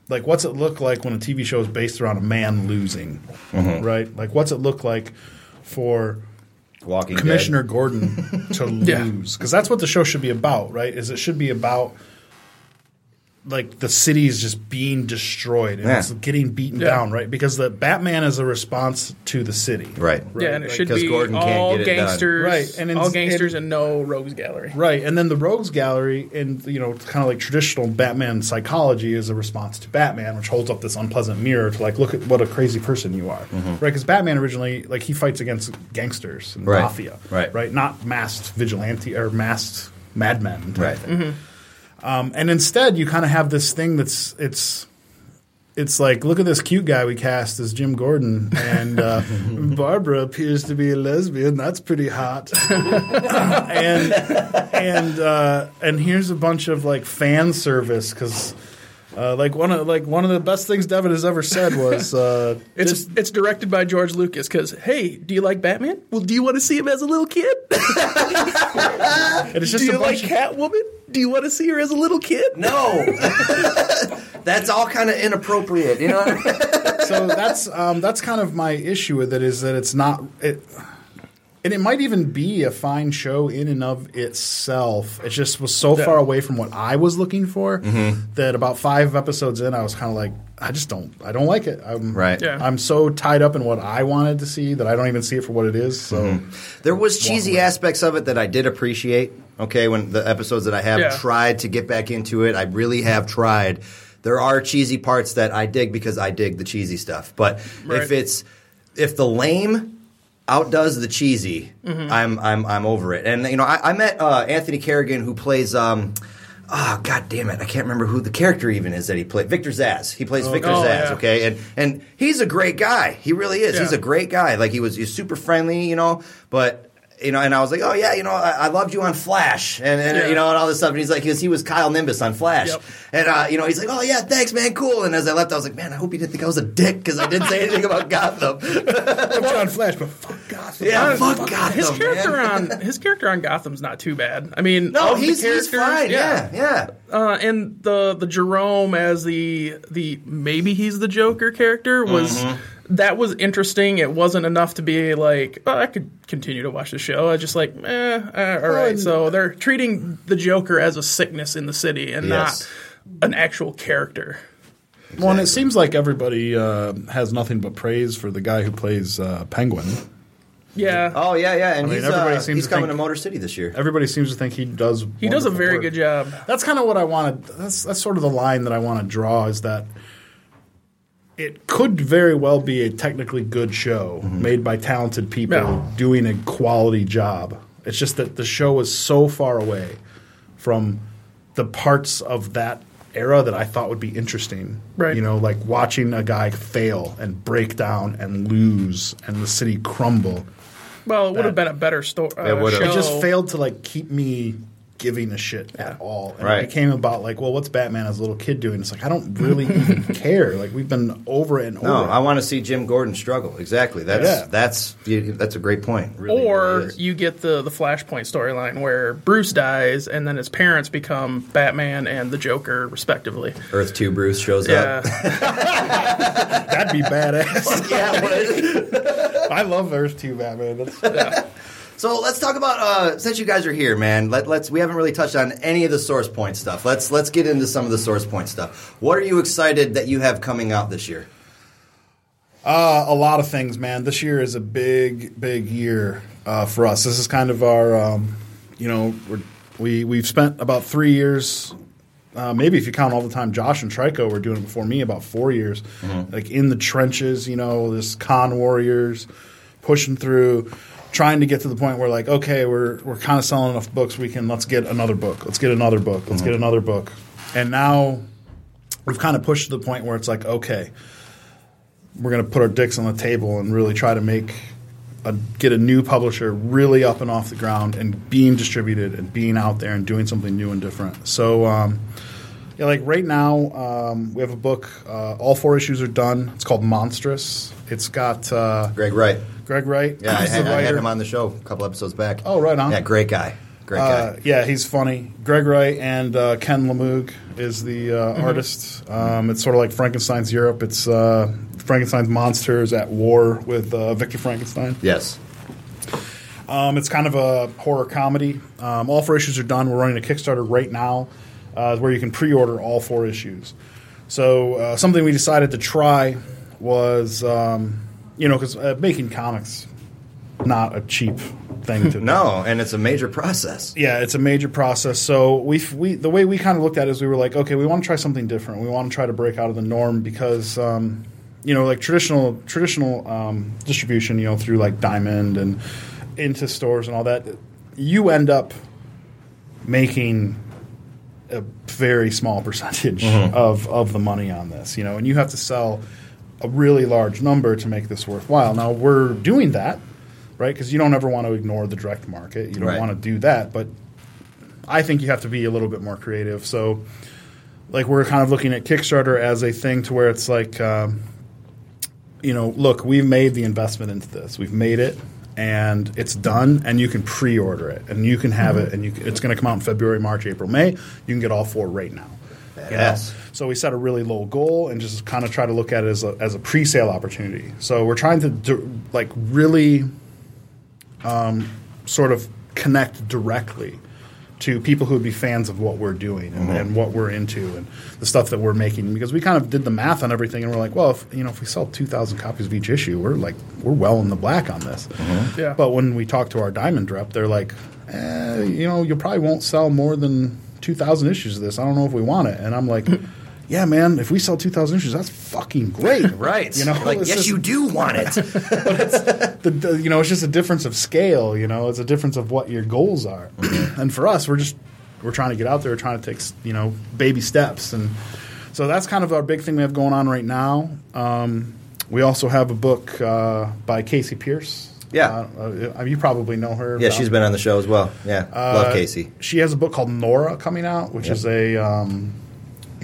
like, what's it look like when a TV show is based around a man losing, Mhm. right? Like, what's it look like for Walking Commissioner Dead. Gordon to <laughs> lose? Because that's what the show should be about, right? Is it should be about like the city is just being destroyed and Yeah. it's getting beaten Yeah. down, right? Because the Batman is a response to the city, Right. yeah, and it should Because be Gordon can't all get gangsters, Right, and in- all gangsters, and- and no rogues gallery. Right, and then the Rogues Gallery, and you know, kind of like traditional Batman psychology, is a response to Batman, which holds up this unpleasant mirror to like, look at what a crazy person you are, right? Because Batman originally, like, he fights against gangsters and Mm-hmm. Right. mafia, Right. right, not masked vigilante or masked madmen, type Right. thing. Um, and instead, you kind of have this thing that's it's. It's like, look at this cute guy we cast as Jim Gordon, and uh, <laughs> Barbara appears to be a lesbian. That's pretty hot. <laughs> and and uh, and here's a bunch of like fan service because uh, like one of like one of the best things Devin has ever said was uh, <laughs> It's it's directed by George Lucas because hey, do you like Batman? Well, do you want to see him as a little kid? <laughs> and it's just do a you like of- Catwoman? Do you want to see her as a little kid? No, <laughs> that's all kind of inappropriate. You know. so that's um, that's kind of my issue with it is that it's not it, and it might even be a fine show in and of itself. It just was so far away from what I was looking for Mhm. that about five episodes in, I was kind of like, I just don't, I don't like it. I'm, Right. Yeah. I'm so tied up in what I wanted to see that I don't even see it for what it is. So Mm-hmm. There was cheesy aspects of it that I did appreciate. Okay, when the episodes that I have Yeah. tried to get back into it, I really have tried. There are cheesy parts that I dig because I dig the cheesy stuff. But Right. if it's if the lame outdoes the cheesy, Mhm. I'm I'm I'm over it. And you know, I, I met uh, Anthony Carrigan who plays. Um, Oh god damn it! I can't remember who the character even is that he played. Victor Zsasz. He plays Oh, Victor oh, Zsasz. yeah. Okay, and and he's a great guy. He really is. He's a great guy. Like he was, he's super friendly, you know. But you know, and I was like, oh yeah, you know, I, I loved you on Flash, and, and Yeah. you know, and all this stuff. And he's like, because he was Kyle Nimbus on Flash, Yep. and uh, you know, he's like, oh yeah, thanks, man, cool. And as I left, I was like, man, I hope he didn't think I was a dick because I didn't say anything about Gotham. <laughs> I'm John Flash, but fuck Gotham. yeah, Uh, fuck Gotham. his character man. on his character on Gotham's not too bad. I mean, No, of he's, he's characters, fine. Yeah, yeah. Uh, and the the Jerome as the the maybe he's the Joker character was Mhm. That was interesting. It wasn't enough to be like oh, I could continue to watch the show. I just like eh, uh, all right. and- So they're treating the Joker as a sickness in the city and Yes. not an actual character. Well, and it seems like everybody uh, has nothing but praise for the guy who plays uh, Penguin. Yeah. Oh yeah, yeah, and I mean, he's, everybody uh, seems he's to coming think- to Motor City this year. Everybody seems to think he does. He does a very work. good job. That's kind of what I want to. That's that's sort of the line that I want to draw is that it could very well be a technically good show made by talented people Yeah. doing a quality job. It's just that the show is so far away from the parts of that era that I thought would be interesting. Right. You know, like watching a guy fail and break down and lose and the city crumble. Well, it would have been a better story. Uh, It would've. It just failed to like keep me giving a shit at all. And Right. it became about like, well, what's Batman as a little kid doing? It's like I don't really even <laughs> care. Like we've been over and over. No. I want to see Jim Gordon struggle. Exactly. That's Yeah. that's you- that's a great point. Really, or really you get the the Flashpoint storyline where Bruce dies and then his parents become Batman and the Joker respectively. Earth Two Bruce shows Yeah, up. <laughs> That'd be badass. <laughs> yeah. I love Earth Two Batman. That's, So let's talk about uh, since you guys are here, man. Let, let's we haven't really touched on any of the source point stuff. Let's let's get into some of the source point stuff. What are you excited that you have coming out this year? Uh, a lot of things, man. This year is a big, big year uh, for us. This is kind of our, um, you know, we're, we we've spent about three years, uh, maybe if you count all the time Josh and Trico were doing it before me, about four years, like in the trenches. You know, this con warriors pushing through, trying to get to the point where like, okay, we're we're kind of selling enough books. We can let's get another book. Let's get another book. Let's get another book. And now we've kind of pushed to the point where it's like, okay we're going to put our dicks on the table and really try to make a, get a new publisher really up and off the ground and being distributed and being out there and doing something new and different. So, um, yeah, like right now, um, we have a book. Uh, all four issues are done. It's called Monstrous. It's got uh, Greg Wright. Greg Wright. Yeah, I, had, I had him on the show a couple episodes back. Oh, right on. Yeah, great guy. Great guy. Uh, yeah, he's funny. Greg Wright and uh, Ken Lamug is the uh, Mm-hmm. artist. Um, it's sort of like Frankenstein's Europe. It's uh, Frankenstein's monsters at war with uh, Victor Frankenstein. yes. Um, it's kind of a horror comedy. Um, all four issues are done. We're running a Kickstarter right now uh, where you can pre-order all four issues. So uh, something we decided to try was, um, you know, because uh, making comics not a cheap thing to <laughs> do. No, and it's a major process. Yeah, it's a major process. So we we the way we kind of looked at it is we were like, okay, we want to try something different. We want to try to break out of the norm because um, you know, like traditional traditional um, distribution, you know, through like Diamond and into stores and all that, you end up making a very small percentage of of the money on this, you know, and you have to sell a really large number to make this worthwhile. Now we're doing that, right? Because you don't ever want to ignore the direct market. You don't Right. want to do that, but I think you have to be a little bit more creative. So, like, we're kind of looking at Kickstarter as a thing to where it's like, um, you know, look, we've made the investment into this. We've made it, and it's done, and you can pre-order it, and you can have it, and you it's going to come out in February, March, April, May. You can get all four right now. You know? Yes. So we set a really low goal and just kind of try to look at it as a, as a pre-sale opportunity. So we're trying to do, like really um, sort of connect directly to people who would be fans of what we're doing and, and what we're into and the stuff that we're making because we kind of did the math on everything and we're like well if you know if we sell 2000 copies of each issue we're like we're well in the black on this Yeah. but when we talk to our diamond rep they're like eh, you know you probably won't sell more than 2000 issues of this i don't know if we want it and i'm like <laughs> yeah man if we sell 2000 issues that's fucking great <laughs> Right. you know like It's yes, just- you do want it. <laughs> the, the, you know, it's just a difference of scale. You know, it's a difference of what your goals are. and for us, we're just we're trying to get out there, we're trying to take you know baby steps, and so that's kind of our big thing we have going on right now. Um, we also have a book uh, by Kasey Pierce. Yeah. uh, uh, you probably know her. yeah, she's been on the show as well. Yeah, love Uh, Kasey. She has a book called Nora coming out, which Yep. is a um,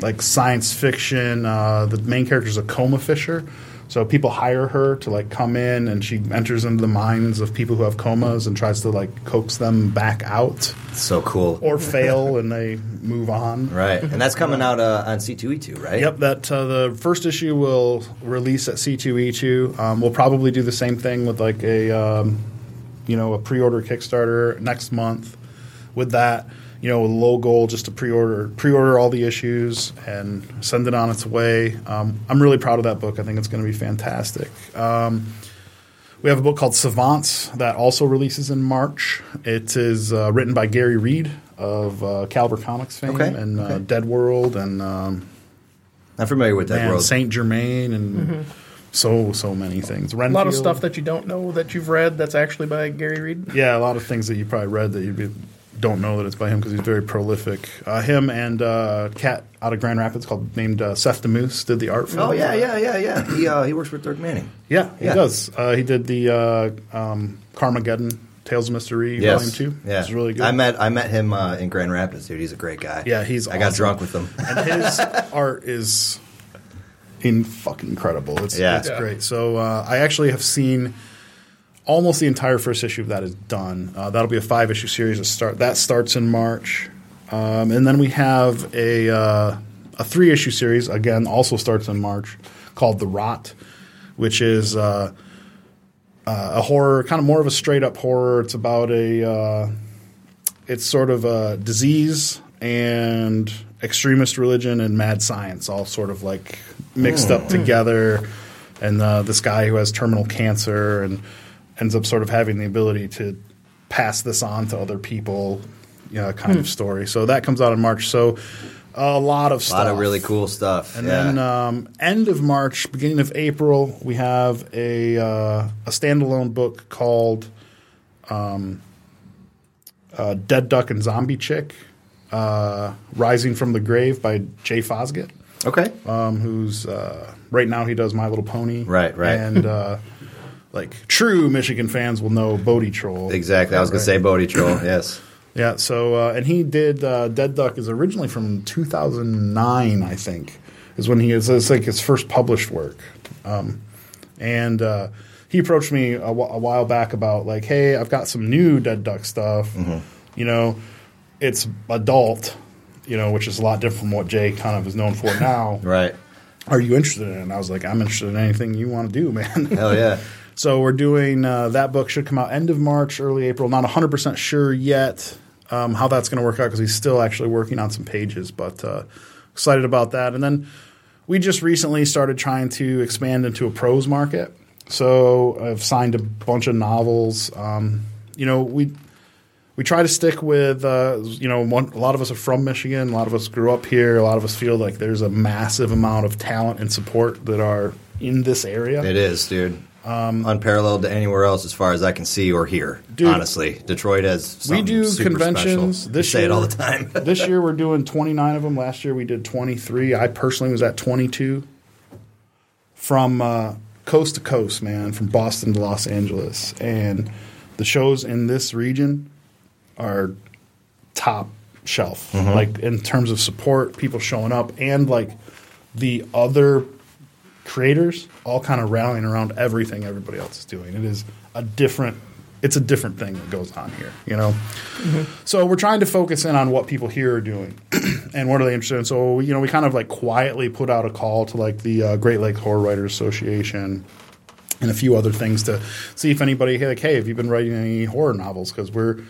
like science fiction. Uh, the main character is a coma fisher, so people hire her to like come in, and she enters into the minds of people who have comas and tries to like coax them back out, So cool. or fail, and they move on. Right, and that's coming out uh, on C2E2, right? Yep, that uh, the first issue will release at C2E2. Um, we'll probably do the same thing with like a um, you know a pre-order Kickstarter next month. With that, you know, a low goal just to pre-order pre-order all the issues and send it on its way. Um, I'm really proud of that book. I think it's going to be fantastic. Um, We have a book called Savants that also releases in March. It is uh, written by Gary Reed of uh, Caliber Comics fame Okay, and uh. Dead World and um, I'm familiar with Dead man, World. Saint Germain and Mhm. so so many things. A lot of stuff that you don't know that you've read that's actually by Gary Reed. Yeah, a lot of things that you probably read that you'd be, don't know that it's by him because he's very prolific. Uh, him and uh, cat out of Grand Rapids called named uh, Seth Damoose did the art for. Oh yeah, yeah, yeah, yeah. He uh, he works with Dirk Manning. Yeah, he Yeah. does. Uh, he did the uh, um, Carmageddon Tales of Mystery Yes. Volume Two. Yeah, it's really good. I met I met him uh, in Grand Rapids, dude. He's a great guy. Yeah, he's. I got drunk with him. <laughs> and his art is in fucking incredible. It's, Yeah. it's Yeah. great. So uh, I actually have seen almost the entire first issue of that is done. Uh, that'll be a five issue series. That start that starts in March, um, and then we have a uh, a three issue series again. Also starts in March called The Rot, which is. Uh, uh, a horror, kind of more of a straight up horror. It's about a, uh, it's sort of a disease and extremist religion and mad science all sort of like mixed Hmm. up together. And uh, this guy who has terminal cancer and ends up sort of having the ability to pass this on to other people, you know, kind Hmm. of story. So that comes out in March. So a lot of stuff. A lot of really cool stuff. And yeah. then um, end of March, beginning of April, we have a uh, a standalone book called um, uh, "Dead Duck and Zombie Chick: uh, Rising from the Grave" by Jay Fosgitt. Okay. Um, who's uh, right now he does My Little Pony. Right, right. And uh, <laughs> like true Michigan fans will know Bodie Troll. exactly. I was gonna say Bodie Troll. <clears throat> yes. Yeah, so uh, and he did uh, Dead Duck is originally from 2009, I think, is when he is it's like his first published work, um, and uh, he approached me a, while back about like, hey, I've got some new Dead Duck stuff, you know, it's adult, you know, which is a lot different from what Jay kind of is known for <laughs> now. right. Are you interested in it? And I was like, I'm interested in anything you want to do, man. Hell yeah. <laughs> So we're doing uh, that book should come out end of March, early April. Not 100 percent sure yet um, how that's going to work out because he's still actually working on some pages, but uh, excited about that. And then we just recently started trying to expand into a prose market. So I've signed a bunch of novels. Um, you know, we we try to stick with uh, you know one, a lot of us are from Michigan. A lot of us grew up here. A lot of us feel like there's a massive amount of talent and support that are in this area. It is, dude. Unparalleled to anywhere else, as far as I can see or hear. Dude, honestly, Detroit has. we do conventions Special. this We say year it all the time. <laughs> this year we're doing 29 of them last year we did 23 i personally was at 22 from uh, coast to coast man from boston to los angeles and the shows in this region are top shelf Mhm. like in terms of support people showing up and like the other creators all kind of rallying around everything everybody else is doing it is a different it's a different thing that goes on here you know so we're trying to focus in on what people here are doing <clears throat> and what are they interested in. So you know, we kind of like quietly put out a call to like the uh, Great Lakes Horror Writers Association and a few other things to see if anybody hey, like, hey, have you been writing any horror novels? Because we're,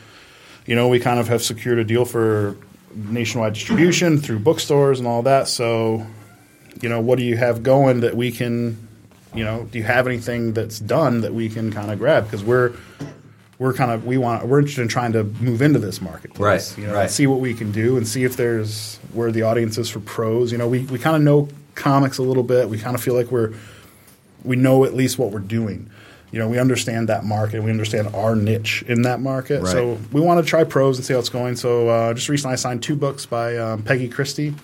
you know, we kind of have secured a deal for nationwide distribution through bookstores and all that. So, you know, what do you have going that we can, you know, do you have anything that's done that we can kind of grab? Because we're we're kind of we want we're interested in trying to move into this marketplace, Right, You know, right. see what we can do and see if there's where the audience is for pros. You know, we we kind of know comics a little bit. We kind of feel like we're we know at least what we're doing. You know, we understand that market. We understand our niche in that market. Right. So we want to try pros and see how it's going. So uh, just recently, I signed two books by um, Peggy Christie.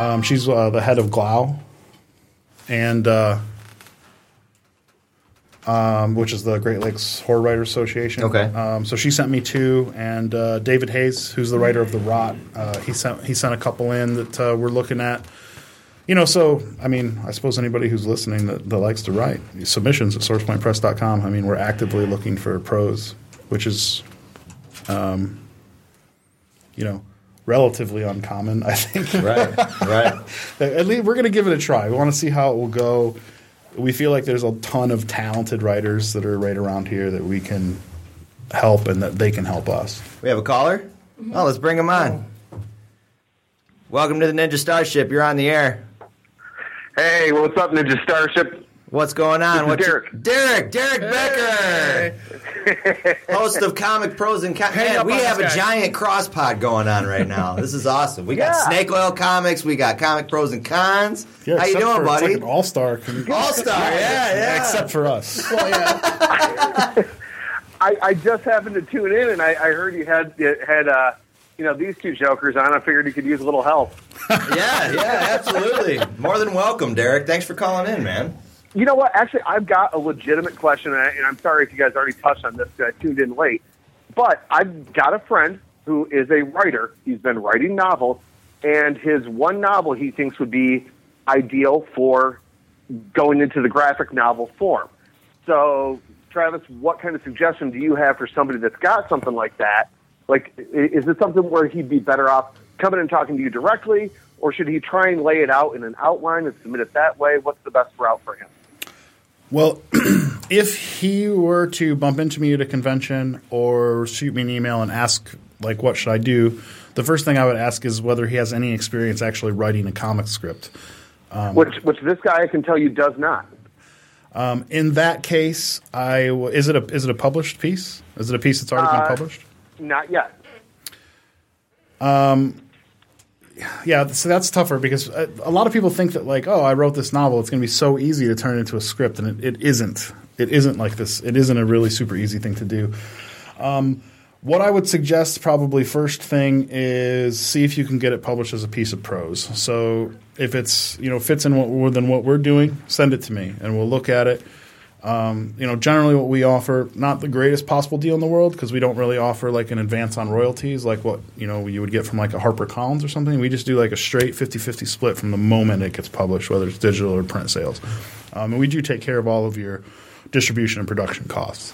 Um, she's uh, the head of Glau, and uh, um, which is the Great Lakes Horror Writers Association. Okay. Um, so she sent me two, and uh, David Hayes, who's the writer of The Rot, uh, he sent he sent a couple in that uh, we're looking at. You know, so I mean, I suppose anybody who's listening that, that likes to write submissions at sourcepointpress.com. I mean, we're actively looking for prose, which is, um, you know, relatively uncommon. I think. <laughs> Right, right. <laughs> At least we're going to give it a try. We want to see how it will go. We feel like there's a ton of talented writers that are right around here that we can help and that they can help us. We have a caller? Oh, let's bring him on. Welcome to the Ninja Starship. You're on the air. Hey, what's up, Ninja Starship? What's going on? This is Derek. Derek, Derek Becker, <laughs> host of Comic Pros and Cons. Man, we have a guy. giant cross pod going on right now. <laughs> This is awesome. We got Yeah. Snake Oil Comics. We got Comic Pros and Cons. Yeah, How you doing, for, It's buddy? like an all-star. All star, <laughs> yeah, yeah. Except for us. I, I just happened to tune in, and I, I heard you had had uh, you know these two jokers on. I figured you could use a little help. yeah, yeah, absolutely. More than welcome, Derek. Thanks for calling in, man. You know what? Actually, I've got a legitimate question, and, I, I'm sorry if you guys already touched on this because I tuned in late. But I've got a friend who is a writer. He's been writing novels, and his one novel he thinks would be ideal for going into the graphic novel form. So, Travis, what kind of suggestion do you have for somebody that's got something like that? Like, is it something where he'd be better off coming and talking to you directly, or should he try and lay it out in an outline and submit it that way? What's the best route for him? Well, <clears throat> if he were to bump into me at a convention or shoot me an email and ask, like, what should I do? The first thing I would ask is whether he has any experience actually writing a comic script. Um, which which this guy I can tell you does not. Um, in that case, I w- is it a is it a published piece? Is it a piece that's already Uh, been published? Not yet. Um, yeah, so that's tougher because a, a lot of people think that like, oh, I wrote this novel, it's going to be so easy to turn it into a script, and it, it isn't. It isn't like this. It isn't a really super easy thing to do. Um, what I would suggest, probably first thing, is see if you can get it published as a piece of prose. So if it's you know fits in what within what we're doing, send it to me, and we'll look at it. Um, you know, generally what we offer, not the greatest possible deal in the world because we don't really offer like an advance on royalties like what, you know, you would get from like a Harper Collins or something. We just do like a straight 50-50 split from the moment it gets published, whether it's digital or print sales. Um, and we do take care of all of your distribution and production costs.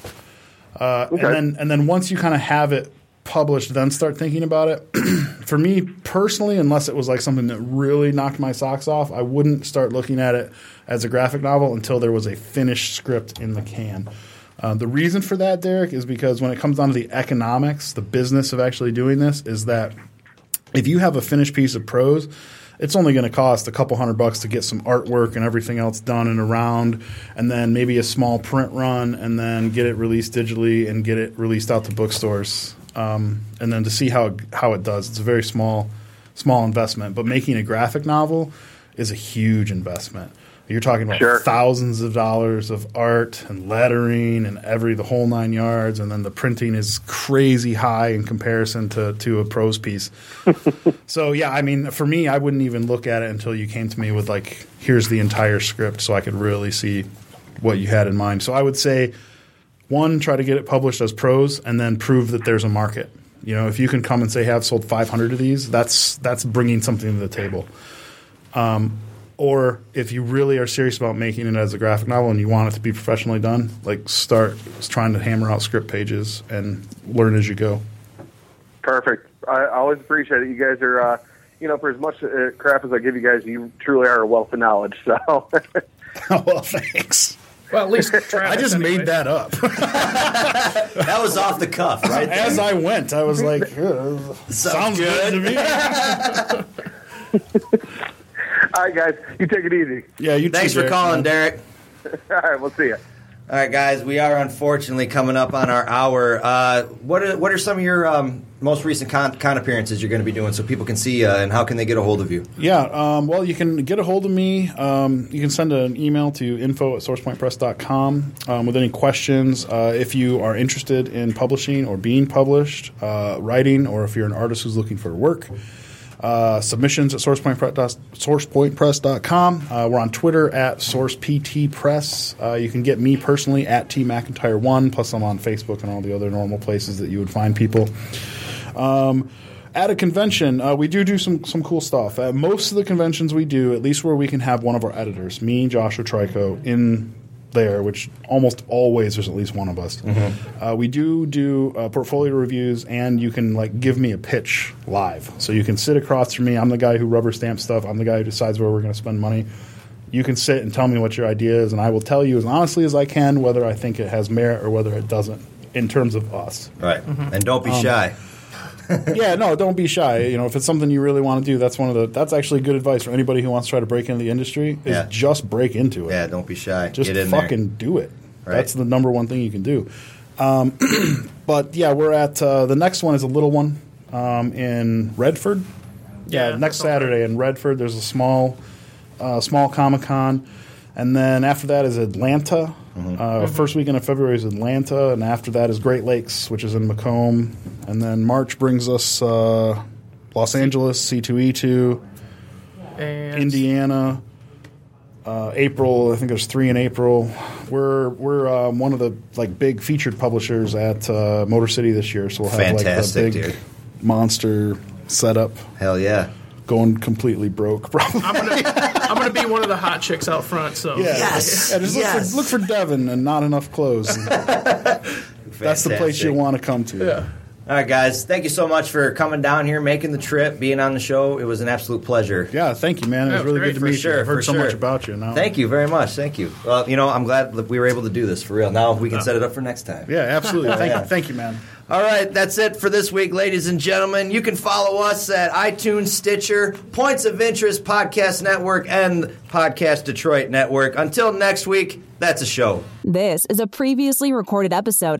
Uh, Okay. And then and then once you kind of have it published, then start thinking about it. <clears throat> For me personally, unless it was like something that really knocked my socks off, I wouldn't start looking at it as a graphic novel until there was a finished script in the can. Uh, the reason for that, Derek, is because when it comes down to the economics, the business of actually doing this, is that if you have a finished piece of prose, it's only going to cost a couple hundred bucks to get some artwork and everything else done and around, and then maybe a small print run, and then get it released digitally and get it released out to bookstores, um, and then to see how it, how it does. It's a very small small investment, but making a graphic novel is a huge investment. You're talking about Sure. thousands of dollars of art and lettering and every the whole nine yards, and then the printing is crazy high in comparison to to a prose piece. <laughs> so yeah, I mean, for me, I wouldn't even look at it until you came to me with like, here's the entire script, so I could really see what you had in mind. So I would say, one, try to get it published as prose, and then prove that there's a market. You know, if you can come and say, "Hey, "I've sold 500 of these," that's that's bringing something to the table. Um, or if you really are serious about making it as a graphic novel and you want it to be professionally done, like start trying to hammer out script pages and learn as you go. Perfect. I I always appreciate it. You guys are, uh, you know, for as much uh, crap as I give you guys, you truly are a wealth of knowledge. So, <laughs> well, thanks. Well, at least <laughs> I just made that up. <laughs> that was off the cuff, right? there. As I went, I was like, "Uh, "Sounds good to me." <laughs> all right, guys, you take it easy. Yeah, you. Thanks too, for Derek, calling, man. Derek. All right, we'll see you. All right, guys, we are unfortunately coming up on our hour. Uh, what are what are some of your um, most recent con, con appearances you're going to be doing so people can see you, and how can they get a hold of you? Yeah, um, well, you can get a hold of me. Um, you can send an email to info at sourcepointpress.com um, with any questions. Uh, if you are interested in publishing or being published, uh, writing, or if you're an artist who's looking for work, uh, submissions at sourcepointpress, sourcepointpress.com. Uh, we're on Twitter at sourceptpress. Uh, you can get me personally at T McIntyre1, plus I'm on Facebook and all the other normal places that you would find people. Um, at a convention, uh, we do do some some cool stuff. At most of the conventions we do, at least where we can have one of our editors, me, Joshua Trico, in there, which almost always there's at least one of us. Uh, we do do uh, portfolio reviews, and you can like give me a pitch live. So you can sit across from me. I'm the guy who rubber stamps stuff. I'm the guy who decides where we're going to spend money. You can sit and tell me what your idea is, and I will tell you as honestly as I can whether I think it has merit or whether it doesn't in terms of us. Right, and don't be Um, shy. <laughs> yeah, no, don't be shy. You know, if it's something you really want to do, that's one of the. That's actually good advice for anybody who wants to try to break into the industry. Is Yeah. just break into it. Yeah, don't be shy. Just Get in there. fucking do it. Right. That's the number one thing you can do. Um, <clears throat> but yeah, we're at uh, the next one is a little one um, in Redford. Yeah, next Saturday in Redford. There's a small, uh, small Comic Con, and then after that is Atlanta. Mm-hmm. Uh, First weekend of February is Atlanta, and after that is Great Lakes, which is in Macomb, and then March brings us uh, Los Angeles, C2E2, And Indiana. Uh, April, I think there's three in April. We're we're um, one of the like big featured publishers at uh, Motor City this year, so we'll have Fantastic, like the big dude. monster setup. Hell yeah! Going completely broke, <laughs> probably. I'm gonna be one of the hot chicks out front. So Yeah, yeah, just look, for, look for Devin and not enough clothes. <laughs> That's the place you want to come to. Yeah. All right, guys. Thank you so much for coming down here, making the trip, being on the show. It was an absolute pleasure. Yeah, thank you, man. It was really good to for meet sure, you. I've heard so sure. much about you now. Thank you very much. Thank you. Well, you know, I'm glad that we were able to do this for real. Now we can set it up for next time. Yeah, absolutely. <laughs> Thank Yeah. you, thank you, man. All right, that's it for this week, ladies and gentlemen. You can follow us at iTunes, Stitcher, Points of Interest Podcast Network, and Podcast Detroit Network. Until next week, that's a show. This is a previously recorded episode